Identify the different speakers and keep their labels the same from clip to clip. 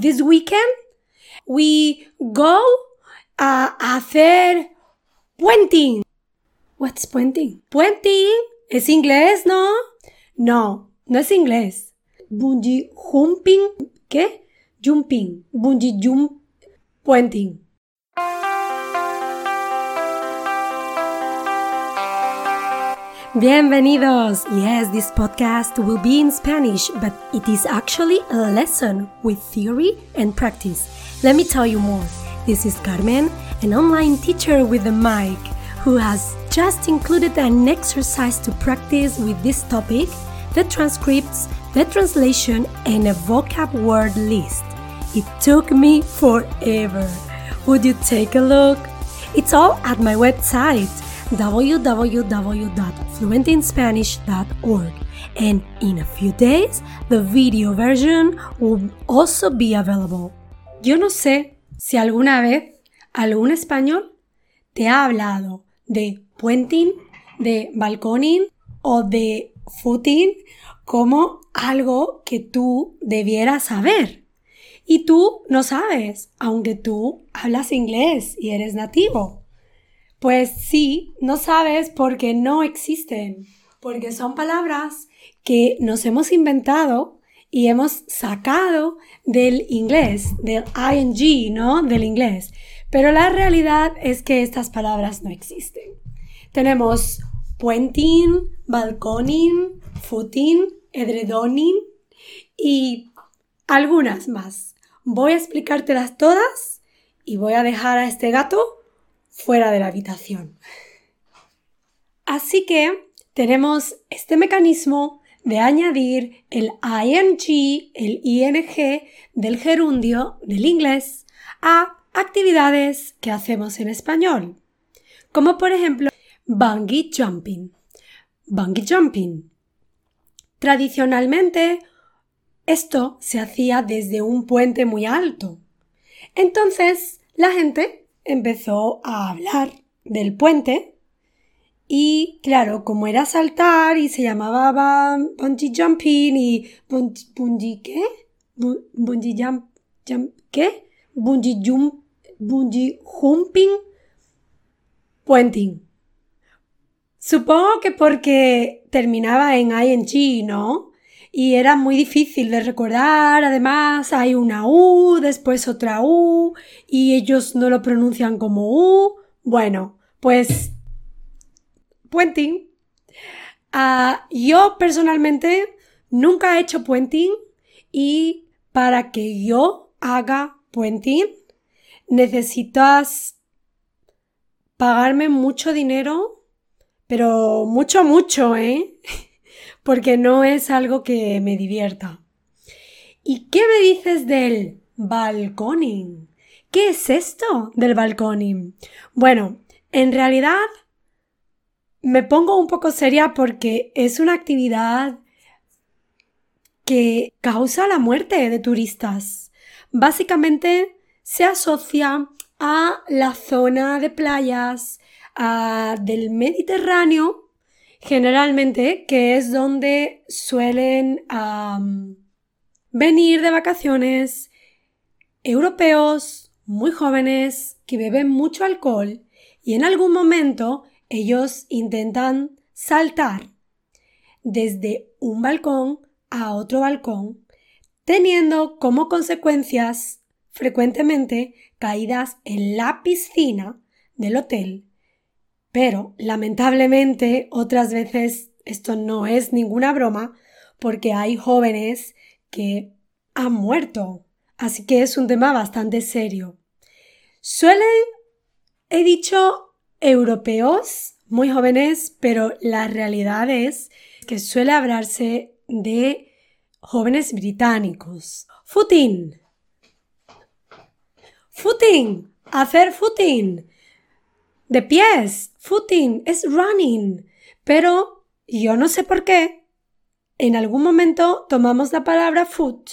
Speaker 1: this weekend we go uh, a hacer puenting. What's puenting? Puenting es inglés, ¿no? No, no es inglés. Bungee jumping, ¿qué? Jumping, bungee jump, puenting. Bienvenidos! Yes, this podcast will be in Spanish, but it is actually a lesson with theory and practice. Let me tell you more. This is Carmen, an online teacher with a mic, who has just included an exercise to practice with this topic, the transcripts, the translation, and a vocab word list. It took me forever. Would you take a look? It's all at my website www.fluentinspanish.org and in a few days the video version will also be available. Yo no sé si alguna vez algún español te ha hablado de puenting, de balconing o de footing como algo que tú debieras saber. Y tú no sabes, aunque tú hablas inglés y eres nativo. Pues sí, no sabes porque no existen, porque son palabras que nos hemos inventado y hemos sacado del inglés, del ing, ¿no? Del inglés. Pero la realidad es que estas palabras no existen. Tenemos puenting, balconing, footing, edredoning y algunas más. Voy a explicártelas todas y voy a dejar a este gato fuera de la habitación. Así que tenemos este mecanismo de añadir el ing, el ing del gerundio del inglés a actividades que hacemos en español, como por ejemplo bungee jumping. Bungee jumping. Tradicionalmente, esto se hacía desde un puente muy alto. Entonces, la gente empezó a hablar del puente y claro, como era saltar y se llamaba bungee jumping y bungee ¿qué? Bungee jump, jump ¿qué? Bungee jump, bungee jumping, puenting. Supongo que porque terminaba en ing, ¿no? Y era muy difícil de recordar. Además, hay una U, después otra U, y ellos no lo pronuncian como U. Bueno, pues puenting. Ah, yo personalmente nunca he hecho puenting y para que yo haga puenting necesitas pagarme mucho dinero, pero mucho, mucho, ¿eh? Porque no es algo que me divierta. ¿Y qué me dices del balconing? ¿Qué es esto del balconing? Bueno, en realidad me pongo un poco seria porque es una actividad que causa la muerte de turistas. Básicamente se asocia a la zona de playas del Mediterráneo generalmente, que es donde suelen venir de vacaciones europeos muy jóvenes que beben mucho alcohol y en algún momento ellos intentan saltar desde un balcón a otro balcón, teniendo como consecuencias frecuentemente caídas en la piscina del hotel pero, lamentablemente, otras veces esto no es ninguna broma porque hay jóvenes que han muerto. Así que es un tema bastante serio. Suelen, he dicho, europeos, muy jóvenes, pero la realidad es que suele hablarse de jóvenes británicos. Footing. Footing. Hacer footing de pies, footing, es running. Pero yo no sé por qué. En algún momento tomamos la palabra foot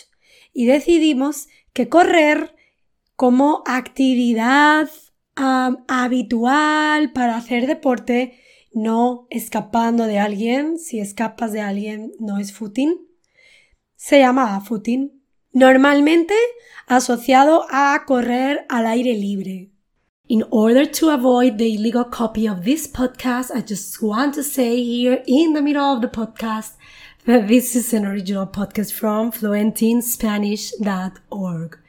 Speaker 1: y decidimos que correr como actividad habitual para hacer deporte, no escapando de alguien, si escapas de alguien no es footing, se llamaba footing. normalmente asociado a correr al aire libre. In order to avoid the illegal copy of this podcast, I just want to say here in the middle of the podcast that this is an original podcast from fluentinspanish.org.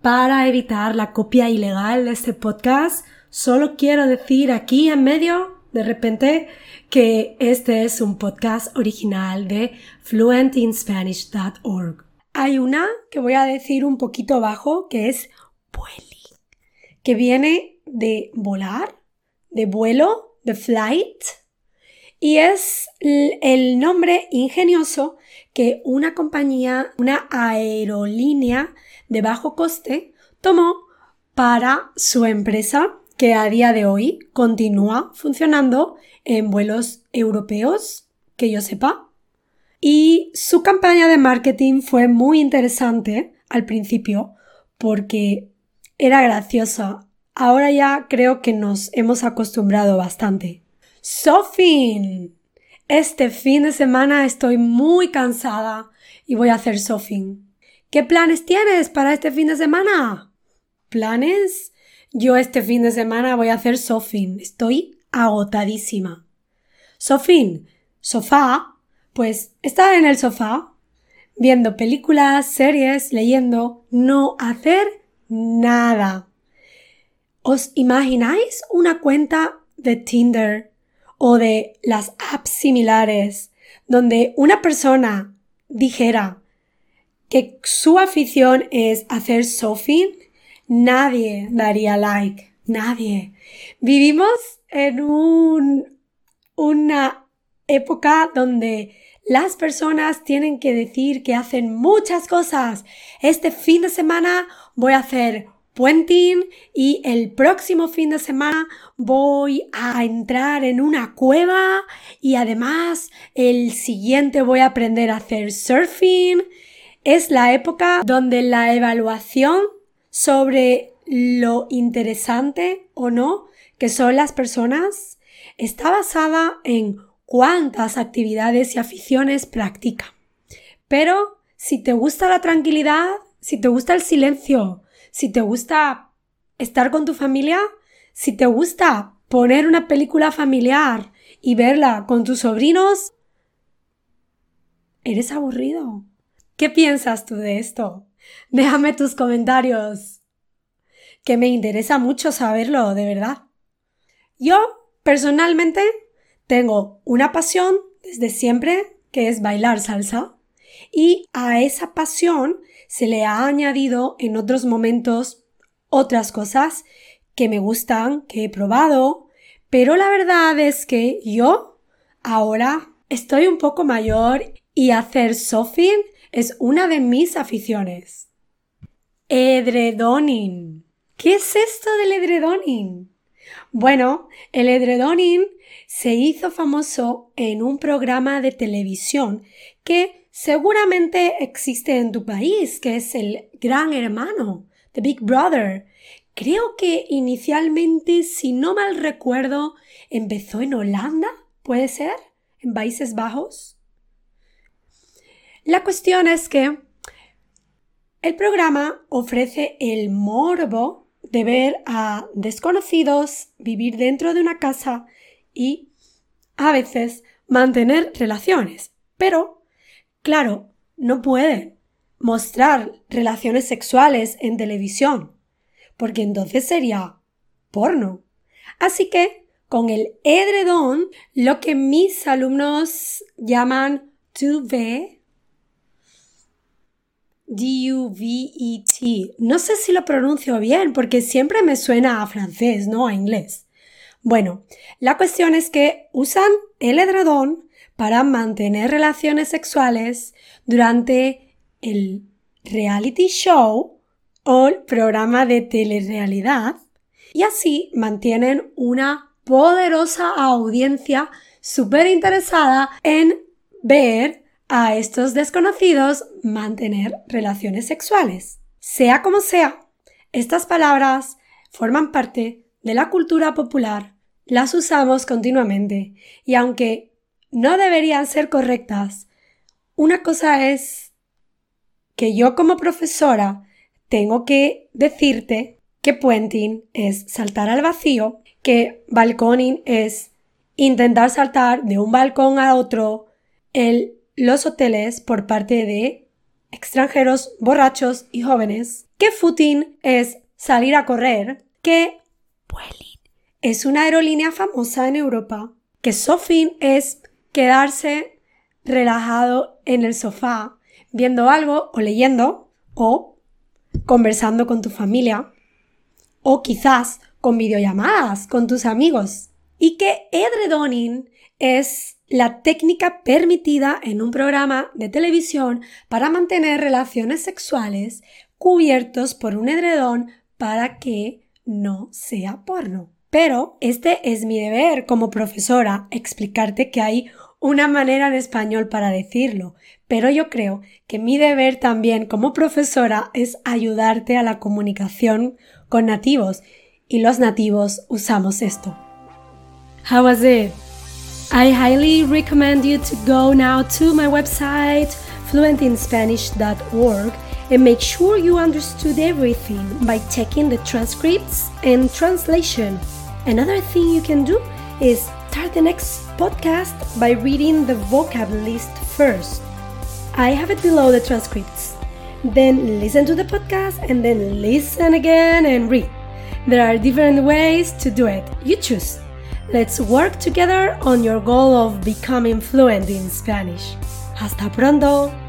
Speaker 1: Para evitar la copia ilegal de este podcast, solo quiero decir aquí en medio, de repente, que este es un podcast original de fluentinspanish.org. Hay una que voy a decir un poquito bajo, que es vueli, que viene de volar, de vuelo, de flight, y es el nombre ingenioso que una compañía, una aerolínea de bajo coste tomó para su empresa que a día de hoy continúa funcionando en vuelos europeos, que yo sepa. Y su campaña de marketing fue muy interesante al principio porque era graciosa Ahora ya creo que nos hemos acostumbrado bastante. Sofin. Este fin de semana estoy muy cansada y voy a hacer Sofin. ¿Qué planes tienes para este fin de semana? ¿Planes? Yo este fin de semana voy a hacer Sofin. Estoy agotadísima. Sofin, sofá, pues estar en el sofá, viendo películas, series, leyendo, no hacer nada. ¿Os imagináis una cuenta de Tinder o de las apps similares donde una persona dijera que su afición es hacer surfing? Nadie daría like. Nadie. Vivimos en un, una época donde las personas tienen que decir que hacen muchas cosas. Este fin de semana voy a hacer puenting y el próximo fin de semana voy a entrar en una cueva y además el siguiente voy a aprender a hacer surfing. Es la época donde la evaluación sobre lo interesante o no que son las personas está basada en cuántas actividades y aficiones practican. Pero si te gusta la tranquilidad, si te gusta el silencio, si te gusta estar con tu familia, si te gusta poner una película familiar y verla con tus sobrinos, eres aburrido. ¿Qué piensas tú de esto? Déjame tus comentarios, que me interesa mucho saberlo, de verdad. Yo, personalmente, tengo una pasión desde siempre, que es bailar salsa, y a esa pasión se le ha añadido en otros momentos otras cosas que me gustan, que he probado, pero la verdad es que yo ahora estoy un poco mayor y hacer surfing es una de mis aficiones. Edredoning. ¿Qué es esto del edredoning? Bueno, el edredoning se hizo famoso en un programa de televisión que seguramente existe en tu país, que es el gran hermano, The Big Brother. Creo que inicialmente, si no mal recuerdo, empezó en Holanda, ¿puede ser? ¿En Países Bajos? La cuestión es que el programa ofrece el morbo de ver a desconocidos vivir dentro de una casa y a veces mantener relaciones, pero Claro, no pueden mostrar relaciones sexuales en televisión, porque entonces sería porno. Así que con el edredón, lo que mis alumnos llaman duvet, D-U-V-E-T. No sé si lo pronuncio bien porque siempre me suena a francés, no a inglés. Bueno, la cuestión es que usan el edredón para mantener relaciones sexuales durante el reality show o el programa de telerrealidad. Y así mantienen una poderosa audiencia súper interesada en ver a estos desconocidos mantener relaciones sexuales. Sea como sea, estas palabras forman parte de la cultura popular, las usamos continuamente. Y aunque no deberían ser correctas. Una cosa es que yo como profesora tengo que decirte que puenting es saltar al vacío, que balconing es intentar saltar de un balcón a otro en los hoteles por parte de extranjeros borrachos y jóvenes, que footing es salir a correr, que Vueling es una aerolínea famosa en Europa, que surfing es quedarse relajado en el sofá viendo algo o leyendo o conversando con tu familia o quizás con videollamadas con tus amigos. Y que edredoning es la técnica permitida en un programa de televisión para mantener relaciones sexuales cubiertos por un edredón para que no sea porno. Pero este es mi deber como profesora, explicarte que hay una manera en español para decirlo, pero yo creo que mi deber también como profesora es ayudarte a la comunicación con nativos y los nativos usamos esto. How was it? I highly recommend you to go now to my website fluentinspanish.org and make sure you understood everything by checking the transcripts and translation. Another thing you can do is start the next podcast by reading the vocab list first. I have it below the transcripts. Then listen to the podcast and then listen again and read. There are different ways to do it. You choose. Let's work together on your goal of becoming fluent in Spanish. Hasta pronto!